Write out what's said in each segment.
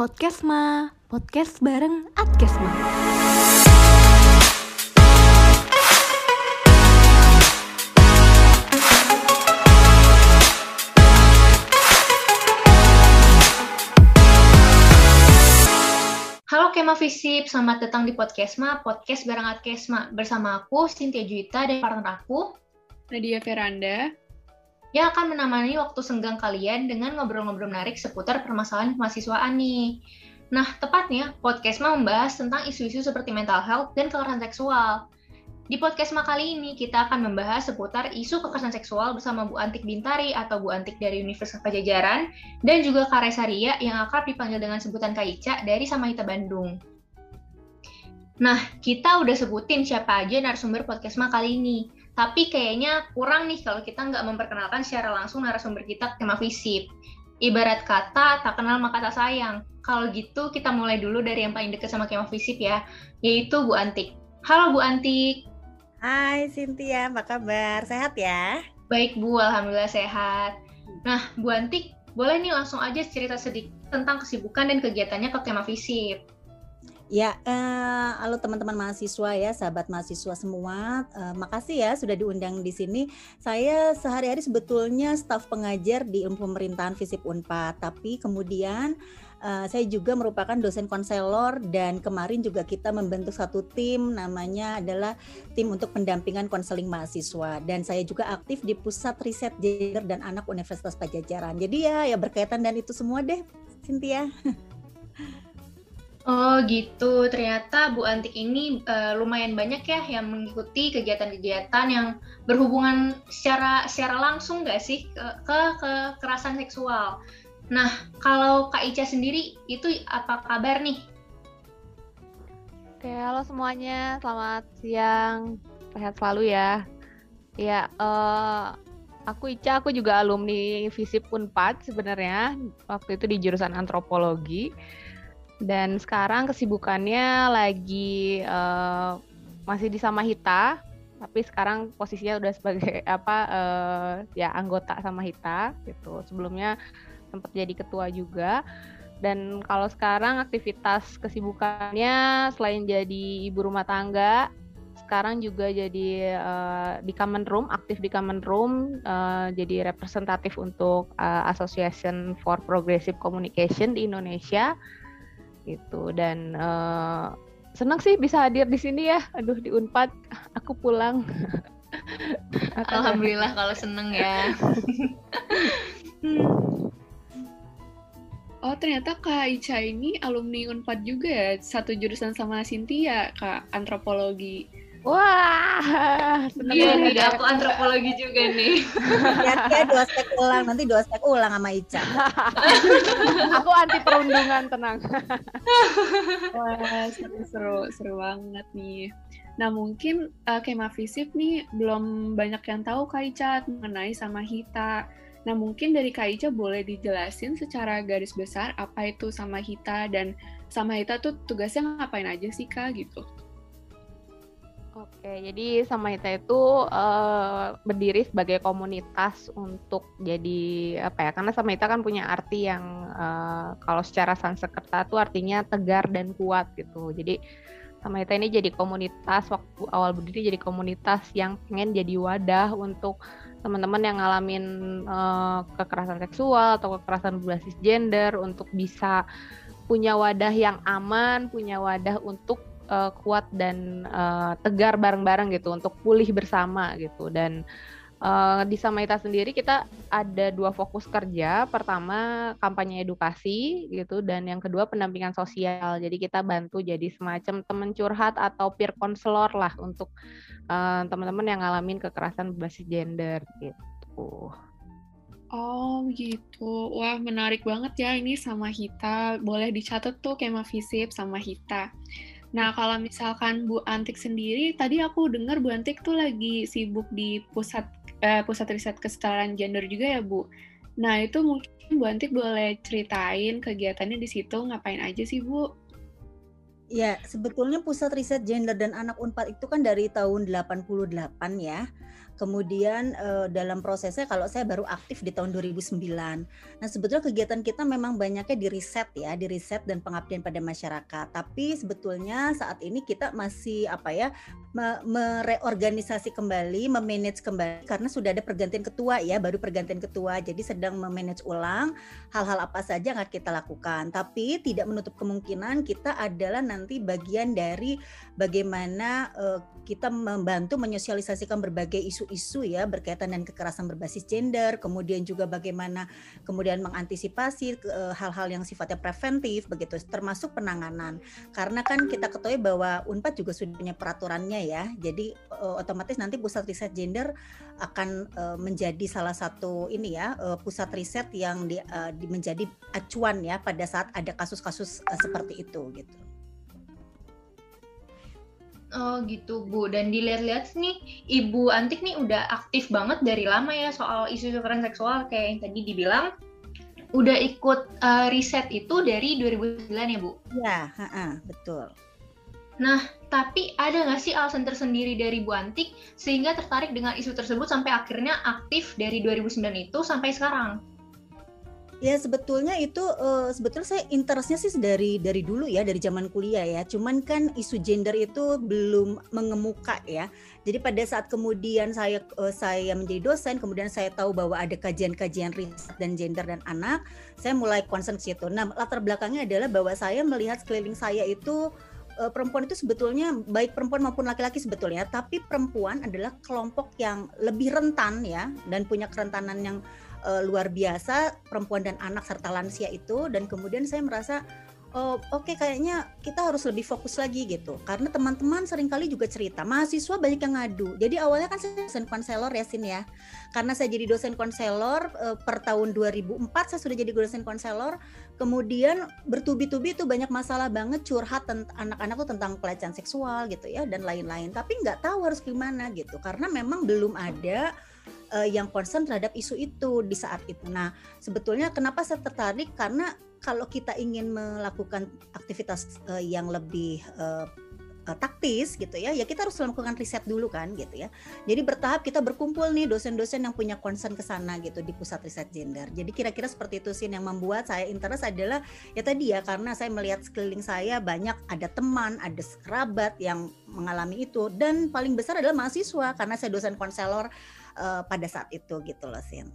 Podcastma, podcast bareng Adkesma. Halo Kema Visip, selamat datang di Podcastma, podcast bareng Adkesma. Bersama aku, Cynthia Juwita, dan partner aku, Nadia Veranda, yang akan menemani waktu senggang kalian dengan ngobrol-ngobrol menarik seputar permasalahan kemahasiswaan nih. Nah, tepatnya, Podcastma membahas tentang isu-isu seperti mental health dan kekerasan seksual. Di Podcastma kali ini, kita akan membahas seputar isu kekerasan seksual bersama Bu Antik Bintari atau Bu Antik dari Universitas Pajajaran, dan juga Kak Resaria yang akrab dipanggil dengan sebutan Kak Ica dari Samahita Bandung. Nah, kita udah sebutin siapa aja narasumber Podcastma kali ini. Tapi kayaknya kurang nih kalau kita nggak memperkenalkan secara langsung narasumber kita tema Visip. Ibarat kata, tak kenal maka tak sayang. Kalau gitu, kita mulai dulu dari yang paling dekat sama Kema Visip ya, yaitu Bu Antik. Halo Bu Antik. Hai Cynthia, apa kabar? Sehat ya? Baik Bu, Alhamdulillah sehat. Nah, Bu Antik, boleh nih langsung aja cerita sedikit tentang kesibukan dan kegiatannya ke Kema Visip. Ya, eh, halo teman-teman mahasiswa ya, sahabat mahasiswa semua. Eh, makasih ya sudah diundang di sini. Saya sehari-hari sebetulnya staf pengajar di ilmu pemerintahan FISIP Unpad, tapi kemudian eh, saya juga merupakan dosen konselor dan kemarin juga kita membentuk satu tim namanya adalah tim untuk pendampingan konseling mahasiswa dan saya juga aktif di pusat riset gender dan anak Universitas Pajajaran. Jadi ya ya berkaitan dan itu semua deh, Cynthia. Oh gitu, ternyata Bu Antik ini uh, lumayan banyak ya yang mengikuti kegiatan-kegiatan yang berhubungan secara secara langsung nggak sih ke, ke kekerasan seksual. Nah, kalau Kak Ica sendiri itu apa kabar nih? Oke, halo semuanya, selamat siang, sehat selalu ya. Ya, uh, aku Ica, aku juga alumni Visip Unpad sebenarnya, waktu itu di jurusan antropologi dan sekarang kesibukannya lagi uh, masih di Samahita tapi sekarang posisinya udah sebagai apa uh, ya anggota Samahita gitu. Sebelumnya sempat jadi ketua juga. Dan kalau sekarang aktivitas kesibukannya selain jadi ibu rumah tangga sekarang juga jadi uh, di Common Room aktif di Common Room uh, jadi representatif untuk uh, Association for Progressive Communication di Indonesia gitu. Dan uh, senang sih bisa hadir di sini ya. Aduh di Unpad aku pulang. Alhamdulillah kalau seneng ya. Oh ternyata Kak Ica ini alumni Unpad juga ya satu jurusan sama Cynthia Kak antropologi. Wah, iya nih aku antropologi juga nih. Ya, dua stek ulang, nanti dua stek ulang sama Ica. anti perundungan, tenang. Wah, seru, seru, banget nih. Nah, mungkin uh, Kema Visip nih belum banyak yang tahu Kak Ica mengenai sama Hita. Nah, mungkin dari Kak Ica boleh dijelasin secara garis besar apa itu sama Hita dan sama Hita tuh tugasnya ngapain aja sih Kak gitu. Oke, jadi sama Hita itu uh, berdiri sebagai komunitas untuk jadi apa ya? Karena sama Hita kan punya arti yang uh, kalau secara Sanskerta itu artinya tegar dan kuat gitu. Jadi sama Hita ini jadi komunitas waktu awal berdiri jadi komunitas yang pengen jadi wadah untuk teman-teman yang ngalamin uh, kekerasan seksual atau kekerasan berbasis gender untuk bisa punya wadah yang aman, punya wadah untuk uh, kuat dan uh, tegar bareng-bareng gitu untuk pulih bersama gitu dan uh, di Samaita sendiri kita ada dua fokus kerja pertama kampanye edukasi gitu dan yang kedua pendampingan sosial jadi kita bantu jadi semacam teman curhat atau peer counselor lah untuk uh, teman-teman yang ngalamin kekerasan berbasis gender gitu. Oh gitu, wah menarik banget ya ini sama Hita. Boleh dicatat tuh kema visip sama Hita. Nah, kalau misalkan Bu Antik sendiri, tadi aku dengar Bu Antik tuh lagi sibuk di pusat eh, pusat riset kesetaraan gender juga ya, Bu. Nah, itu mungkin Bu Antik boleh ceritain kegiatannya di situ ngapain aja sih, Bu? Ya, sebetulnya pusat riset gender dan anak Unpad itu kan dari tahun 88 ya. Kemudian uh, dalam prosesnya kalau saya baru aktif di tahun 2009. Nah, sebetulnya kegiatan kita memang banyaknya di riset ya, di riset dan pengabdian pada masyarakat. Tapi sebetulnya saat ini kita masih apa ya, mereorganisasi kembali, memanage kembali karena sudah ada pergantian ketua ya, baru pergantian ketua. Jadi sedang memanage ulang hal-hal apa saja yang akan kita lakukan. Tapi tidak menutup kemungkinan kita adalah bagian dari bagaimana uh, kita membantu menyosialisasikan berbagai isu-isu ya berkaitan dengan kekerasan berbasis gender, kemudian juga bagaimana kemudian mengantisipasi eh, hal-hal yang sifatnya preventif begitu, termasuk penanganan. Karena kan kita ketahui bahwa Unpad juga sudah punya peraturannya ya, jadi uh, otomatis nanti pusat riset gender akan uh, menjadi salah satu ini ya uh, pusat riset yang di, uh, di menjadi acuan ya pada saat ada kasus-kasus uh, seperti itu gitu. Oh gitu Bu. Dan dilihat-lihat nih Ibu Antik nih udah aktif banget dari lama ya soal isu kekerasan seksual kayak yang tadi dibilang udah ikut uh, riset itu dari 2009 ya Bu? Ya, ha -ha, betul. Nah, tapi ada nggak sih alasan tersendiri dari Bu Antik sehingga tertarik dengan isu tersebut sampai akhirnya aktif dari 2009 itu sampai sekarang? Ya sebetulnya itu uh, sebetulnya saya interestnya sih dari dari dulu ya dari zaman kuliah ya. Cuman kan isu gender itu belum mengemuka ya. Jadi pada saat kemudian saya uh, saya menjadi dosen, kemudian saya tahu bahwa ada kajian-kajian riset dan gender dan anak, saya mulai concern ke situ. Nah latar belakangnya adalah bahwa saya melihat sekeliling saya itu uh, perempuan itu sebetulnya baik perempuan maupun laki-laki sebetulnya, tapi perempuan adalah kelompok yang lebih rentan ya dan punya kerentanan yang uh, luar biasa perempuan dan anak serta lansia itu dan kemudian saya merasa oh oke okay, kayaknya kita harus lebih fokus lagi gitu. Karena teman-teman sering kali juga cerita mahasiswa banyak yang ngadu. Jadi awalnya kan saya dosen konselor ya Sin ya. Karena saya jadi dosen konselor uh, per tahun 2004 saya sudah jadi dosen konselor. Kemudian bertubi-tubi itu banyak masalah banget curhat anak-anak tuh tentang pelecehan seksual gitu ya dan lain-lain. Tapi nggak tahu harus gimana gitu karena memang belum ada uh, yang concern terhadap isu itu di saat itu. Nah, sebetulnya kenapa saya tertarik karena kalau kita ingin melakukan aktivitas uh, yang lebih uh, taktis gitu ya, ya kita harus melakukan riset dulu kan gitu ya. Jadi bertahap kita berkumpul nih dosen-dosen yang punya concern ke sana gitu di pusat riset gender. Jadi kira-kira seperti itu sih yang membuat saya interest adalah ya tadi ya karena saya melihat sekeliling saya banyak ada teman, ada kerabat yang mengalami itu dan paling besar adalah mahasiswa karena saya dosen konselor uh, pada saat itu gitu loh Sin.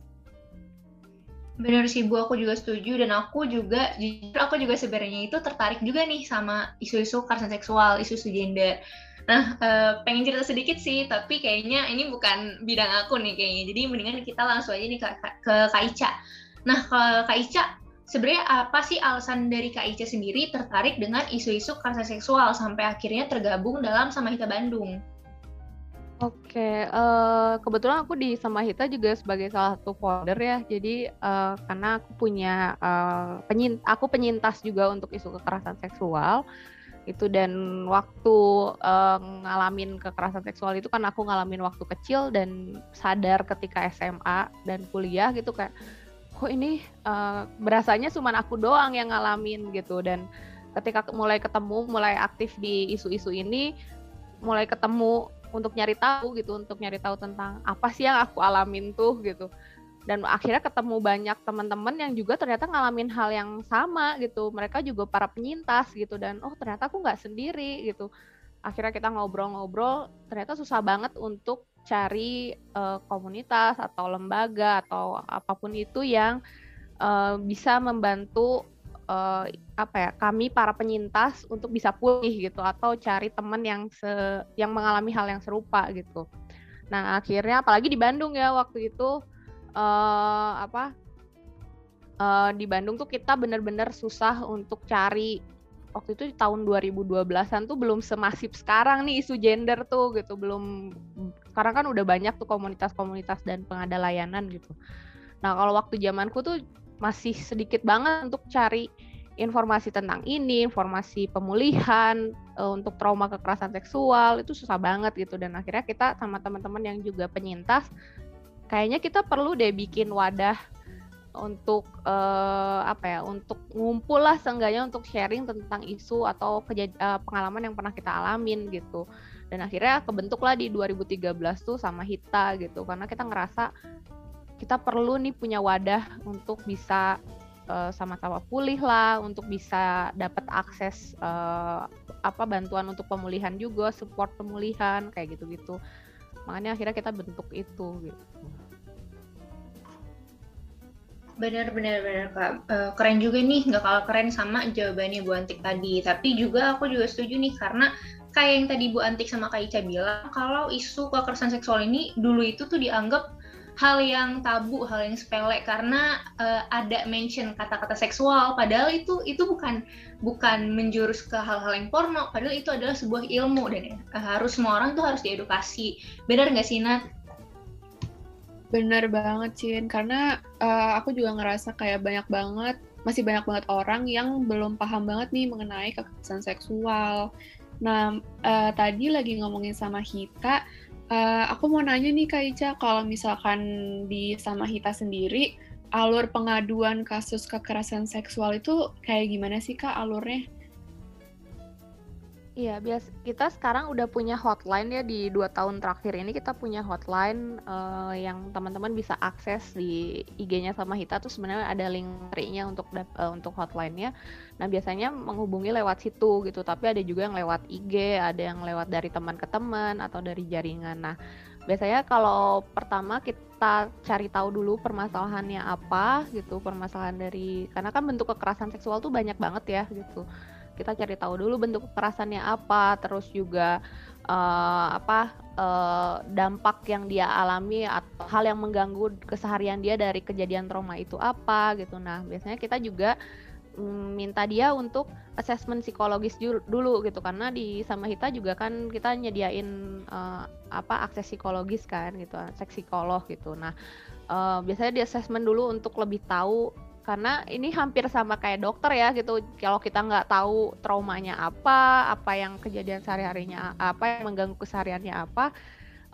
Benar sih Bu, aku juga setuju dan aku juga jujur aku juga sebenarnya itu tertarik juga nih sama isu-isu kekerasan seksual, isu-isu gender. Nah, uh, pengen cerita sedikit sih, tapi kayaknya ini bukan bidang aku nih kayaknya. Jadi mendingan kita langsung aja nih ke, ke Kak Ica. Nah, ke Kak Ica, sebenarnya apa sih alasan dari Kak Ica sendiri tertarik dengan isu-isu kekerasan seksual sampai akhirnya tergabung dalam Samahita Bandung? Oke, uh, kebetulan aku di Samahita juga sebagai salah satu founder ya. Jadi uh, karena aku punya uh, penyint aku penyintas juga untuk isu kekerasan seksual itu dan waktu uh, ngalamin kekerasan seksual itu kan aku ngalamin waktu kecil dan sadar ketika SMA dan kuliah gitu kayak kok ini uh, berasanya cuma aku doang yang ngalamin gitu dan ketika mulai ketemu mulai aktif di isu-isu ini mulai ketemu untuk nyari tahu gitu untuk nyari tahu tentang apa sih yang aku alamin tuh gitu. Dan akhirnya ketemu banyak teman-teman yang juga ternyata ngalamin hal yang sama gitu. Mereka juga para penyintas gitu. Dan oh ternyata aku nggak sendiri gitu. Akhirnya kita ngobrol-ngobrol ternyata susah banget untuk cari uh, komunitas atau lembaga atau apa pun itu yang uh, bisa membantu uh, apa ya kami para penyintas untuk bisa pulih gitu atau cari teman yang se yang mengalami hal yang serupa gitu. Nah akhirnya apalagi di Bandung ya waktu itu uh, apa uh, di Bandung tuh kita bener-bener susah untuk cari waktu itu di tahun 2012-an tuh belum semasif sekarang nih isu gender tuh gitu belum sekarang kan udah banyak tuh komunitas-komunitas dan pengada layanan gitu. Nah kalau waktu zamanku tuh masih sedikit banget untuk cari informasi tentang ini, informasi pemulihan uh, untuk trauma kekerasan seksual itu susah banget gitu. Dan akhirnya kita sama teman-teman yang juga penyintas kayaknya kita perlu deh bikin wadah untuk uh, apa ya untuk ngumpul lah seenggaknya untuk sharing tentang isu atau kejad- uh, pengalaman yang pernah kita alamin gitu. Dan akhirnya kebentuklah di 2013 tuh sama Hita gitu karena kita ngerasa kita perlu nih punya wadah untuk bisa uh, sama-sama pulih lah untuk bisa dapat akses uh, apa bantuan untuk pemulihan juga support pemulihan kayak gitu-gitu makanya akhirnya kita bentuk itu gitu Benar, benar, benar kak. Uh, keren juga nih, nggak kalah keren sama jawabannya Bu Antik tadi. Tapi juga aku juga setuju nih karena kayak yang tadi Bu Antik sama Kak Ica bilang, kalau isu kekerasan seksual ini dulu itu tuh dianggap hal yang tabu, hal yang sepele karena uh, ada mention kata-kata seksual. Padahal itu itu bukan bukan menjurus ke hal-hal yang porno. Padahal itu adalah sebuah ilmu dan uh, harus semua orang tuh harus diedukasi. Benar nggak sih Nat? Bener banget, Cin. Karena uh, aku juga ngerasa kayak banyak banget, masih banyak banget orang yang belum paham banget nih mengenai kekerasan seksual. Nah, uh, tadi lagi ngomongin sama Hita, uh, aku mau nanya nih Kak Ica, kalau misalkan di sama Hita sendiri, alur pengaduan kasus kekerasan seksual itu kayak gimana sih Kak alurnya? Iya, bias kita sekarang udah punya hotline ya di dua tahun terakhir ini kita punya hotline uh, yang teman-teman bisa akses di IG-nya sama Hita tuh sebenarnya ada link tree-nya untuk uh, untuk hotline-nya. Nah, biasanya menghubungi lewat situ gitu, tapi ada juga yang lewat IG, ada yang lewat dari teman ke teman atau dari jaringan. Nah, biasanya kalau pertama kita cari tahu dulu permasalahannya apa gitu, permasalahan dari karena kan bentuk kekerasan seksual tuh banyak banget ya gitu kita cari tahu dulu bentuk kekerasannya apa terus juga uh, apa uh, dampak yang dia alami atau hal yang mengganggu keseharian dia dari kejadian trauma itu apa gitu. Nah biasanya kita juga mm, minta dia untuk asesmen psikologis dulu gitu. Karena di sama Hita juga kan kita nyediain uh, apa akses psikologis kan gitu seks psikolog gitu. Nah uh, biasanya di asesmen dulu untuk lebih tahu karena ini hampir sama kayak dokter ya gitu. Kalau kita nggak tahu traumanya apa apa yang kejadian sehari harinya apa yang mengganggu kesehariannya apa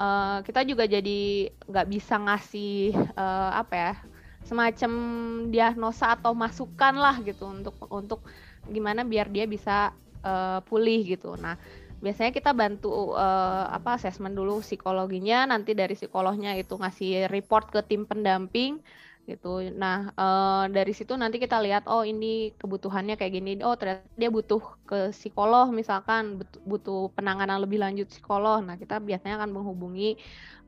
uh, kita juga jadi nggak bisa ngasih uh, apa ya semacam diagnosa atau masukan lah gitu untuk untuk gimana biar dia bisa uh, pulih gitu. Nah biasanya kita bantu uh, apa asesmen dulu psikologinya. Nanti dari psikolognya itu ngasih report ke tim pendamping gitu. Nah uh, dari situ nanti kita lihat oh ini kebutuhannya kayak gini. Oh ternyata dia butuh ke psikolog misalkan butuh penanganan lebih lanjut psikolog. Nah kita biasanya akan menghubungi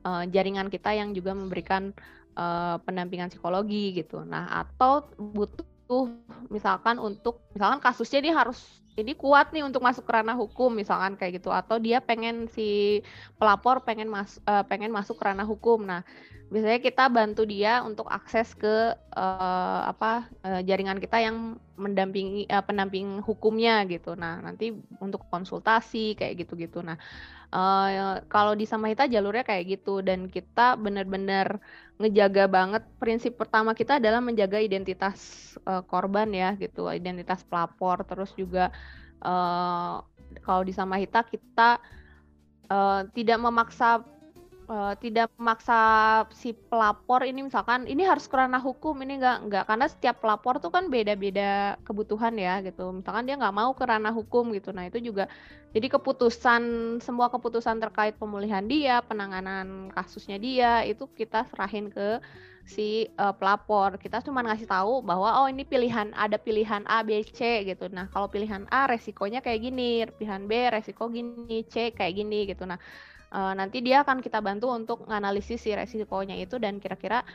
uh, jaringan kita yang juga memberikan uh, pendampingan psikologi gitu. Nah atau butuh misalkan untuk misalkan kasusnya dia harus ini kuat nih untuk masuk ke ranah hukum misalkan kayak gitu atau dia pengen si pelapor pengen mas pengen masuk ke ranah hukum nah biasanya kita bantu dia untuk akses ke uh, apa uh, jaringan kita yang mendampingi uh, pendamping hukumnya gitu. Nah nanti untuk konsultasi kayak gitu gitu nah uh, kalau di Samahita jalurnya kayak gitu. Dan kita benar-benar ngejaga banget. Prinsip pertama kita adalah menjaga identitas uh, korban ya gitu. Identitas pelapor. Terus juga uh, kalau di Samahita kita uh, tidak memaksa uh, tidak memaksa si pelapor ini misalkan ini harus kerana hukum ini enggak enggak karena setiap pelapor tuh kan beda-beda kebutuhan ya gitu. Misalkan dia nggak mau kerana hukum gitu. Nah itu juga jadi keputusan semua keputusan terkait pemulihan dia penanganan kasusnya dia itu kita serahin ke si uh, pelapor. Kita cuma ngasih tahu bahwa oh ini pilihan ada pilihan A B C gitu. Nah kalau pilihan A resikonya kayak gini pilihan B resiko gini C kayak gini gitu. Nah uh, nanti dia akan kita bantu untuk menganalisis si resikonya itu dan kira-kira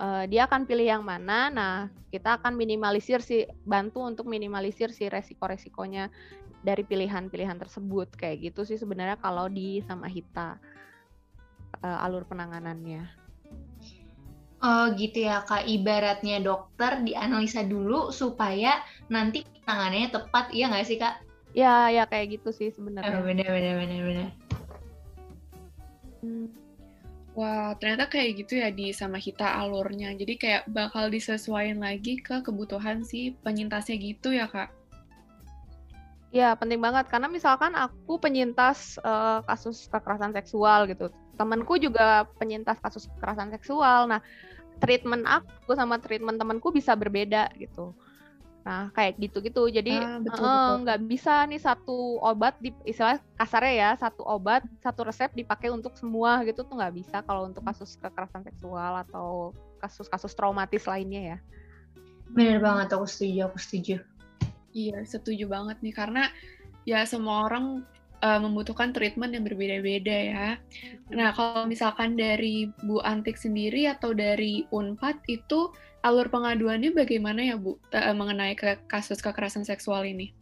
uh, dia akan pilih yang mana. Nah, kita akan minimalisir si bantu untuk minimalisir si resiko-resikonya dari pilihan-pilihan tersebut kayak gitu sih sebenarnya kalau di sama Hita uh, alur penanganannya. Oh gitu ya kak, ibaratnya dokter dianalisa dulu supaya nanti penanganannya tepat, iya nggak sih kak? Ya, ya kayak gitu sih sebenarnya. Oh, bener, bener, bener, bener. Wah, ternyata kayak gitu ya di sama Hita alurnya. Jadi kayak bakal disesuaikan lagi ke kebutuhan si penyintasnya gitu ya, Kak? Ya, penting banget. Karena misalkan aku penyintas uh, kasus kekerasan seksual gitu. Temanku juga penyintas kasus kekerasan seksual. Nah, treatment aku sama treatment temanku bisa berbeda gitu. Nah, kayak gitu-gitu. Jadi Ah, betul, eh, betul. nggak bisa nih satu obat di istilah kasarnya ya, satu obat, satu resep dipakai untuk semua gitu tuh nggak bisa kalau untuk kasus kekerasan seksual atau kasus-kasus traumatis lainnya ya. Bener banget, aku setuju, aku setuju. Iya, setuju banget nih karena ya semua orang uh, membutuhkan treatment yang berbeda-beda ya. Nah, kalau misalkan dari Bu Antik sendiri atau dari Unpad itu alur pengaduannya bagaimana ya Bu uh, mengenai ke kasus kekerasan seksual ini?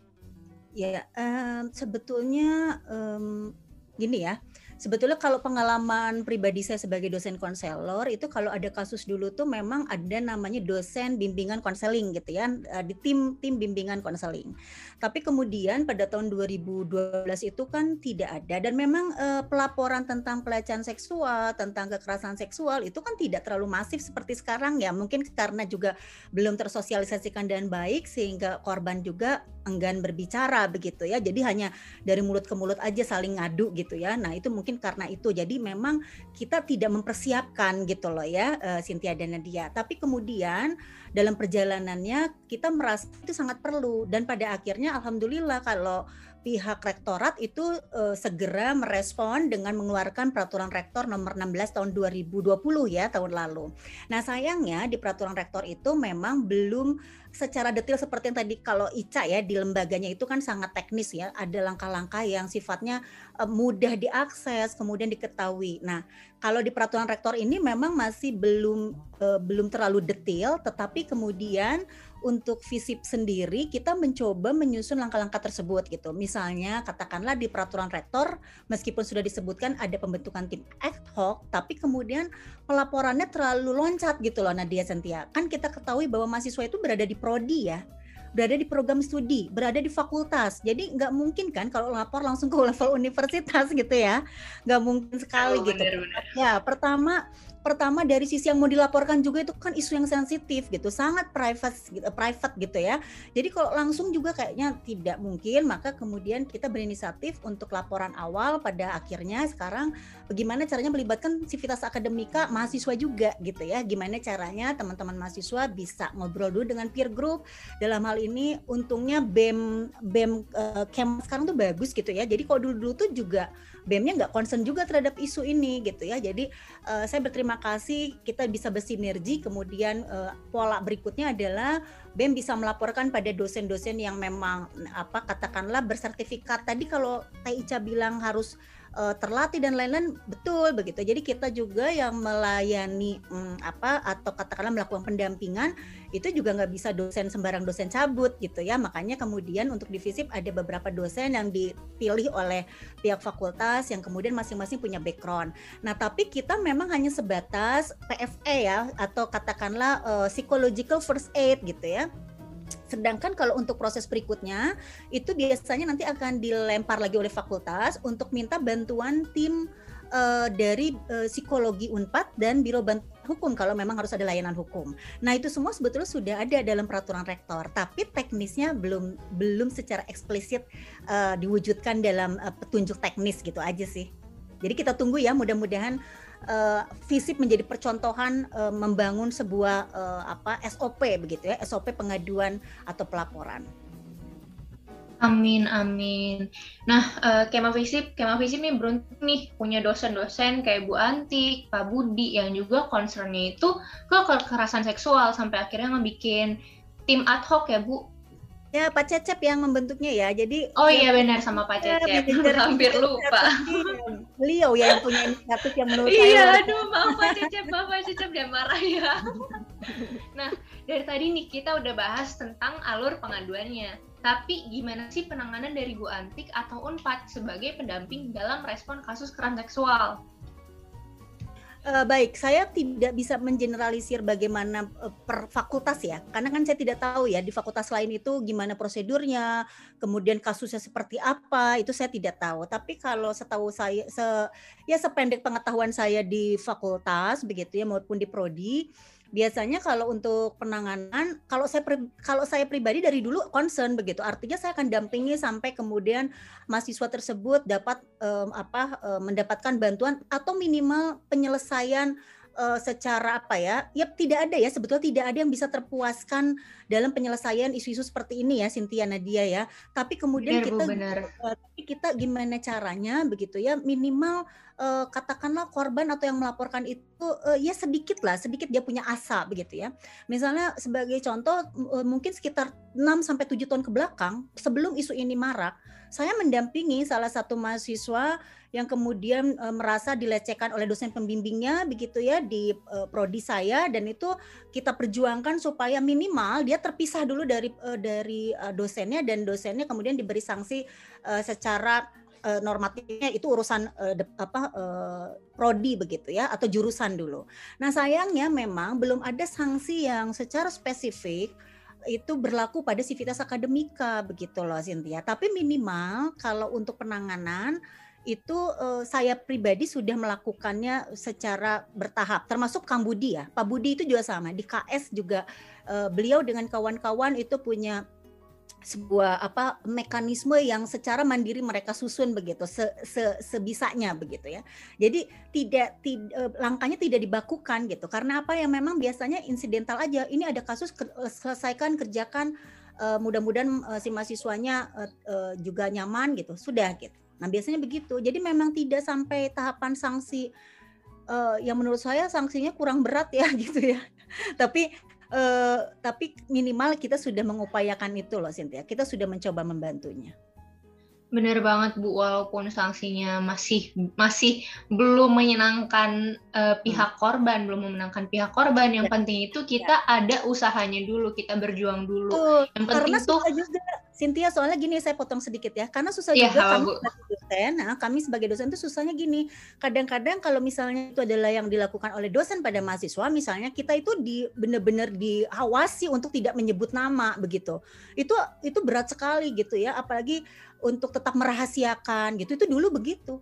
Ya, em, sebetulnya em, gini ya. Sebetulnya kalau pengalaman pribadi saya sebagai dosen konselor itu kalau ada kasus dulu tuh memang ada namanya dosen bimbingan konseling gitu ya eh, di tim tim bimbingan konseling. Tapi kemudian pada tahun 2012 itu kan tidak ada dan memang eh, pelaporan tentang pelecehan seksual, tentang kekerasan seksual itu kan tidak terlalu masif seperti sekarang ya. Mungkin karena juga belum tersosialisasikan dengan baik sehingga korban juga enggan berbicara begitu ya. Jadi hanya dari mulut ke mulut aja saling ngadu gitu ya. Nah, itu mungkin karena itu. Jadi memang kita tidak mempersiapkan gitu loh ya eh, Cynthia dan Nadia. Tapi kemudian dalam perjalanannya kita merasa itu sangat perlu dan pada akhirnya alhamdulillah kalau pihak rektorat itu eh, segera merespon dengan mengeluarkan peraturan rektor nomor 16 tahun 2020 ya tahun lalu. Nah, sayangnya di peraturan rektor itu memang belum secara detail seperti yang tadi kalau Ica ya di lembaganya itu kan sangat teknis ya, ada langkah-langkah yang sifatnya eh, mudah diakses, kemudian diketahui. Nah, kalau di peraturan rektor ini memang masih belum eh, belum terlalu detail, tetapi kemudian untuk FISIP sendiri kita mencoba menyusun langkah-langkah tersebut gitu. Misalnya katakanlah di peraturan rektor meskipun sudah disebutkan ada pembentukan tim ad hoc, tapi kemudian pelaporannya terlalu loncat gitu loh Nadia Sentia. Kan kita ketahui bahwa mahasiswa itu berada di prodi ya berada di program studi, berada di fakultas. Jadi nggak mungkin kan kalau lapor langsung ke level universitas gitu ya, nggak mungkin sekali Oh, gitu. bener-bener. Ya pertama pertama dari sisi yang mau dilaporkan juga itu kan isu yang sensitif gitu, sangat private gitu, private gitu ya. Jadi kalau langsung juga kayaknya tidak mungkin, maka kemudian kita berinisiatif untuk laporan awal pada akhirnya sekarang bagaimana caranya melibatkan sivitas akademika mahasiswa juga gitu ya. Gimana caranya teman-teman mahasiswa bisa ngobrol dulu dengan peer group. Dalam hal ini untungnya BEM BEM eh, Kem sekarang tuh bagus gitu ya. Jadi kalau dulu-dulu tuh juga BEM-nya nggak concern juga terhadap isu ini gitu ya. Jadi eh, saya berterima kasih kita bisa bersinergi. Kemudian eh, pola berikutnya adalah BEM bisa melaporkan pada dosen-dosen yang memang apa katakanlah bersertifikat. Tadi kalau Teh Ica bilang harus eh, terlatih dan lain-lain betul begitu. Jadi kita juga yang melayani mm, apa atau katakanlah melakukan pendampingan itu juga nggak bisa dosen sembarang dosen cabut gitu ya. Makanya kemudian untuk di FISIP ada beberapa dosen yang dipilih oleh pihak fakultas yang kemudian masing-masing punya background. Nah, tapi kita memang hanya sebatas PFE ya atau katakanlah eh, psychological first aid gitu ya. Sedangkan kalau untuk proses berikutnya itu biasanya nanti akan dilempar lagi oleh fakultas untuk minta bantuan tim eh, dari eh, psikologi Unpad dan Biro Bantuan Hukum kalau memang harus ada layanan hukum. Nah, itu semua sebetulnya sudah ada dalam peraturan rektor, tapi teknisnya belum belum secara eksplisit eh, diwujudkan dalam eh, petunjuk teknis gitu aja sih. Jadi kita tunggu ya, mudah-mudahan FISIP menjadi percontohan eh, membangun sebuah eh, apa SOP begitu ya, SOP pengaduan atau pelaporan. Amin, amin. Nah, eh, Kema Visip, Kema Visip nih beruntung nih punya dosen-dosen kayak Bu Antik, Pak Budi yang juga concernnya itu ke kekerasan seksual sampai akhirnya ngebikin tim ad hoc ya Bu. Ya, Pak Cecep yang membentuknya ya. Jadi Oh iya benar sama Pak Ya, Cecep, manajer hampir lupa. beliau ya yang punya inisiatif yang menurut Iya, saya aduh maaf Pak Cecep, maaf Pak Cecep dan marah ya. nah, dari tadi nih kita udah bahas tentang alur pengaduannya. Tapi gimana sih penanganan dari Bu Antik atau Unpad sebagai pendamping dalam respon kasus kekerasan seksual? Eh, baik, saya tidak bisa mengeneralisir bagaimana eh, per fakultas ya, karena kan saya tidak tahu ya di fakultas lain itu gimana prosedurnya, kemudian kasusnya seperti apa, itu saya tidak tahu. Tapi kalau setahu saya, se, ya sependek pengetahuan saya di fakultas begitu ya maupun di prodi, biasanya kalau untuk penanganan, kalau saya kalau saya pribadi dari dulu concern begitu, artinya saya akan dampingi sampai kemudian mahasiswa tersebut dapat em, apa em, mendapatkan bantuan atau minimal penyelesaian uh, secara apa ya? Ya tidak ada ya sebetulnya tidak ada yang bisa terpuaskan dalam penyelesaian isu-isu seperti ini ya Cynthia Nadia ya. Tapi kemudian Benar, Bu, kita benar. Tapi kita gimana caranya begitu ya minimal uh, katakanlah korban atau yang melaporkan itu uh, ya sedikit lah sedikit dia punya asa begitu ya. Misalnya sebagai contoh uh, mungkin sekitar 6 sampai 7 tahun ke belakang sebelum isu ini marak, saya mendampingi salah satu mahasiswa yang kemudian e, merasa dilecehkan oleh dosen pembimbingnya begitu ya di e, prodi saya dan itu kita perjuangkan supaya minimal dia terpisah dulu dari e, dari dosennya dan dosennya kemudian diberi sanksi e, secara e, normatifnya itu urusan e, de, apa e, prodi begitu ya atau jurusan dulu. Nah, sayangnya memang belum ada sanksi yang secara spesifik itu berlaku pada sivitas akademika begitu loh Cynthia. Tapi minimal kalau untuk penanganan itu uh, saya pribadi sudah melakukannya secara bertahap termasuk Kang Budi ya Pak Budi itu juga sama di KS juga uh, beliau dengan kawan-kawan itu punya sebuah apa mekanisme yang secara mandiri mereka susun begitu se, se, sebisanya begitu ya. Jadi tidak tid, eh, langkahnya tidak dibakukan gitu. Karena apa? Yang memang biasanya insidental aja. Ini ada kasus ke, selesaikan kerjakan uh, mudah-mudahan uh, si mahasiswanya uh, uh, juga nyaman gitu. Sudah gitu. Nah, biasanya begitu. Jadi memang tidak sampai tahapan sanksi uh, yang menurut saya sanksinya kurang berat ya gitu ya. tapi uh, tapi minimal kita sudah mengupayakan itu loh Cynthia. Kita sudah mencoba membantunya. Benar banget Bu, walaupun sanksinya masih masih belum menyenangkan uh, pihak korban, belum memenangkan pihak korban. Yang ya. penting itu kita ya. ada usahanya dulu, kita berjuang dulu. Tuh, yang penting karena tuh juga Cynthia soalnya gini saya potong sedikit ya karena susah ya, juga kami sebagai dosen nah kami sebagai dosen itu susahnya gini kadang-kadang kalau misalnya itu adalah yang dilakukan oleh dosen pada mahasiswa misalnya kita itu di benar-benar diawasi untuk tidak menyebut nama begitu itu itu berat sekali gitu ya apalagi untuk tetap merahasiakan gitu itu dulu begitu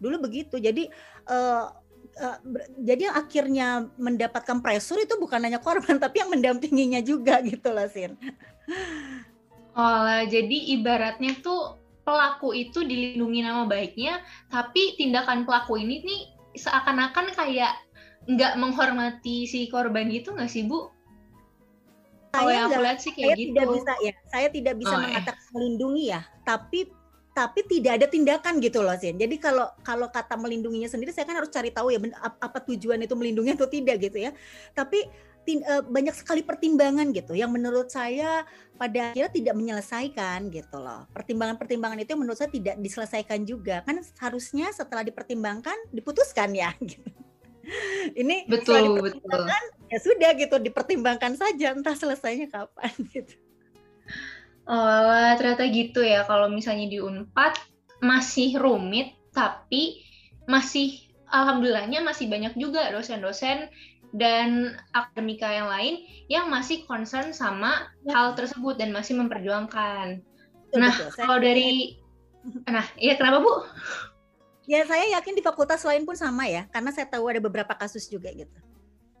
dulu begitu jadi uh, Uh, jadi yang akhirnya mendapatkan pressure itu bukan hanya korban tapi yang mendampinginya juga gitu loh Sin. Oh, jadi ibaratnya tuh pelaku itu dilindungi nama baiknya, tapi tindakan pelaku ini nih seakan-akan kayak nggak menghormati si korban gitu nggak sih Bu? Kalau yang aku lihat sih kayak saya gitu. Tidak bisa ya, saya tidak bisa oh, mengatakan eh. melindungi ya, tapi tapi tidak ada tindakan gitu loh Sin. Jadi kalau kalau kata melindunginya sendiri saya kan harus cari tahu ya apa tujuan itu melindungi atau tidak gitu ya. Tapi tin, uh, banyak sekali pertimbangan gitu yang menurut saya pada akhirnya tidak menyelesaikan gitu loh. Pertimbangan-pertimbangan itu menurut saya tidak diselesaikan juga. Kan harusnya setelah dipertimbangkan diputuskan ya gitu. Ini betul betul. Ya sudah gitu dipertimbangkan saja entah selesainya kapan gitu. Oh, ternyata gitu ya. Kalau misalnya di Unpad masih rumit tapi masih alhamdulillahnya masih banyak juga dosen-dosen dan akademika yang lain yang masih concern sama ya. hal tersebut dan masih memperjuangkan. Betul, nah, betul. kalau dari nah, iya kenapa Bu? Ya, saya yakin di fakultas lain pun sama ya, karena saya tahu ada beberapa kasus juga gitu.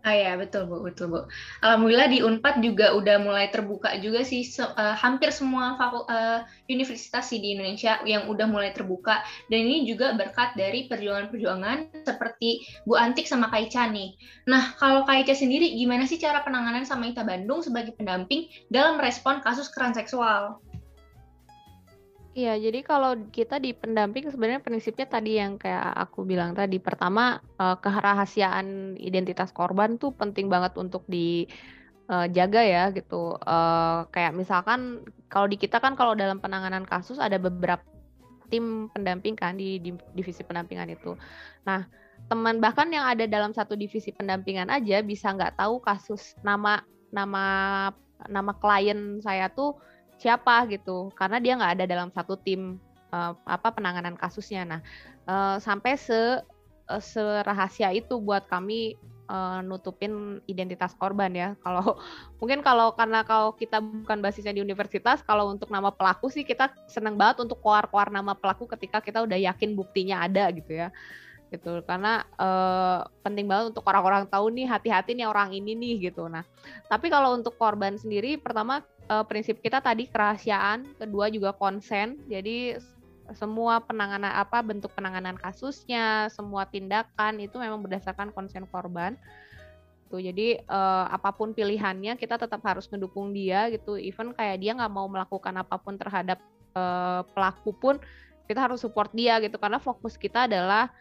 Ah ya betul bu, betul bu. Alhamdulillah di Unpad juga udah mulai terbuka juga sih se uh, hampir semua uh, universitas sih di Indonesia yang udah mulai terbuka dan ini juga berkat dari perjuangan-perjuangan seperti Bu Antik sama Kaica nih. Nah kalau Kaica sendiri gimana sih cara penanganan sama Ita Bandung sebagai pendamping dalam merespon kasus kekerasan seksual? Iya, jadi kalau kita di pendamping sebenarnya prinsipnya tadi yang kayak aku bilang tadi, pertama uh, kerahasiaan identitas korban tuh penting banget untuk dijaga uh, ya gitu. Uh, kayak misalkan kalau di kita kan kalau dalam penanganan kasus ada beberapa tim pendamping kan di, di divisi pendampingan itu. Nah, teman bahkan yang ada dalam satu divisi pendampingan aja bisa nggak tahu kasus nama nama nama klien saya tuh siapa gitu. Karena dia nggak ada dalam satu tim uh, apa penanganan kasusnya. Nah uh, sampai se uh, serahasia itu buat kami uh, nutupin identitas korban ya. Kalau mungkin kalau karena kalau kita bukan basisnya di universitas kalau untuk nama pelaku sih kita seneng banget untuk keluar-keluar nama pelaku ketika kita udah yakin buktinya ada gitu ya. Gitu karena uh, penting banget untuk orang-orang tahu nih hati-hati nih orang ini nih gitu. Nah tapi kalau untuk korban sendiri pertama uh, prinsip kita tadi kerahasiaan kedua juga konsen jadi semua penanganan apa bentuk penanganan kasusnya, semua tindakan itu memang berdasarkan konsen korban. Tuh, jadi uh, apa pun pilihannya kita tetap harus mendukung dia gitu. Even kayak dia nggak mau melakukan apa pun terhadap uh, pelaku pun kita harus support dia gitu karena fokus kita adalah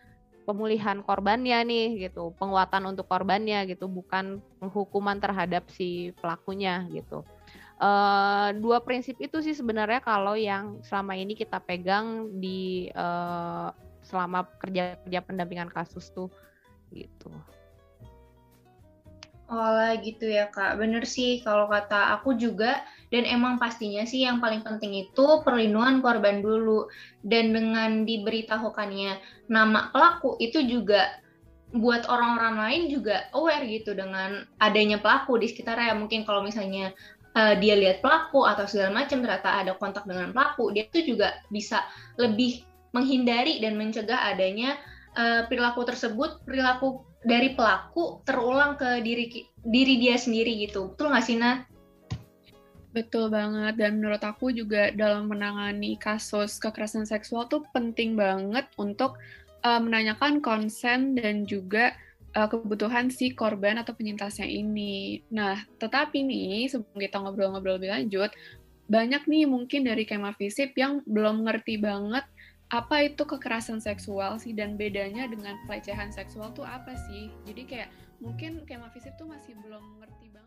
pemulihan korbannya nih gitu, penguatan untuk korbannya gitu, bukan hukuman terhadap si pelakunya gitu. Uh, dua prinsip itu sih sebenarnya kalau yang selama ini kita pegang di uh, selama kerja kerja pendampingan kasus tuh gitu. Oh gitu ya kak, bener sih kalau kata aku juga. Dan emang pastinya sih yang paling penting itu perlindungan korban dulu. Dan dengan diberitahukannya nama pelaku itu juga buat orang-orang lain juga aware gitu dengan adanya pelaku di sekitarnya. Mungkin kalau misalnya uh, dia lihat pelaku atau segala macam ternyata ada kontak dengan pelaku dia itu juga bisa lebih menghindari dan mencegah adanya uh, perilaku tersebut perilaku dari pelaku terulang ke diri diri dia sendiri gitu. Betul nggak sih, Nat? Betul banget, dan menurut aku juga dalam menangani kasus kekerasan seksual tuh penting banget untuk uh, menanyakan konsen dan juga uh, kebutuhan si korban atau penyintasnya ini. Nah, tetapi nih, sebelum kita ngobrol-ngobrol lebih lanjut, banyak nih mungkin dari Kema Visip yang belum ngerti banget apa itu kekerasan seksual sih dan bedanya dengan pelecehan seksual tuh apa sih? Jadi kayak mungkin Kema Visip tuh masih belum ngerti banget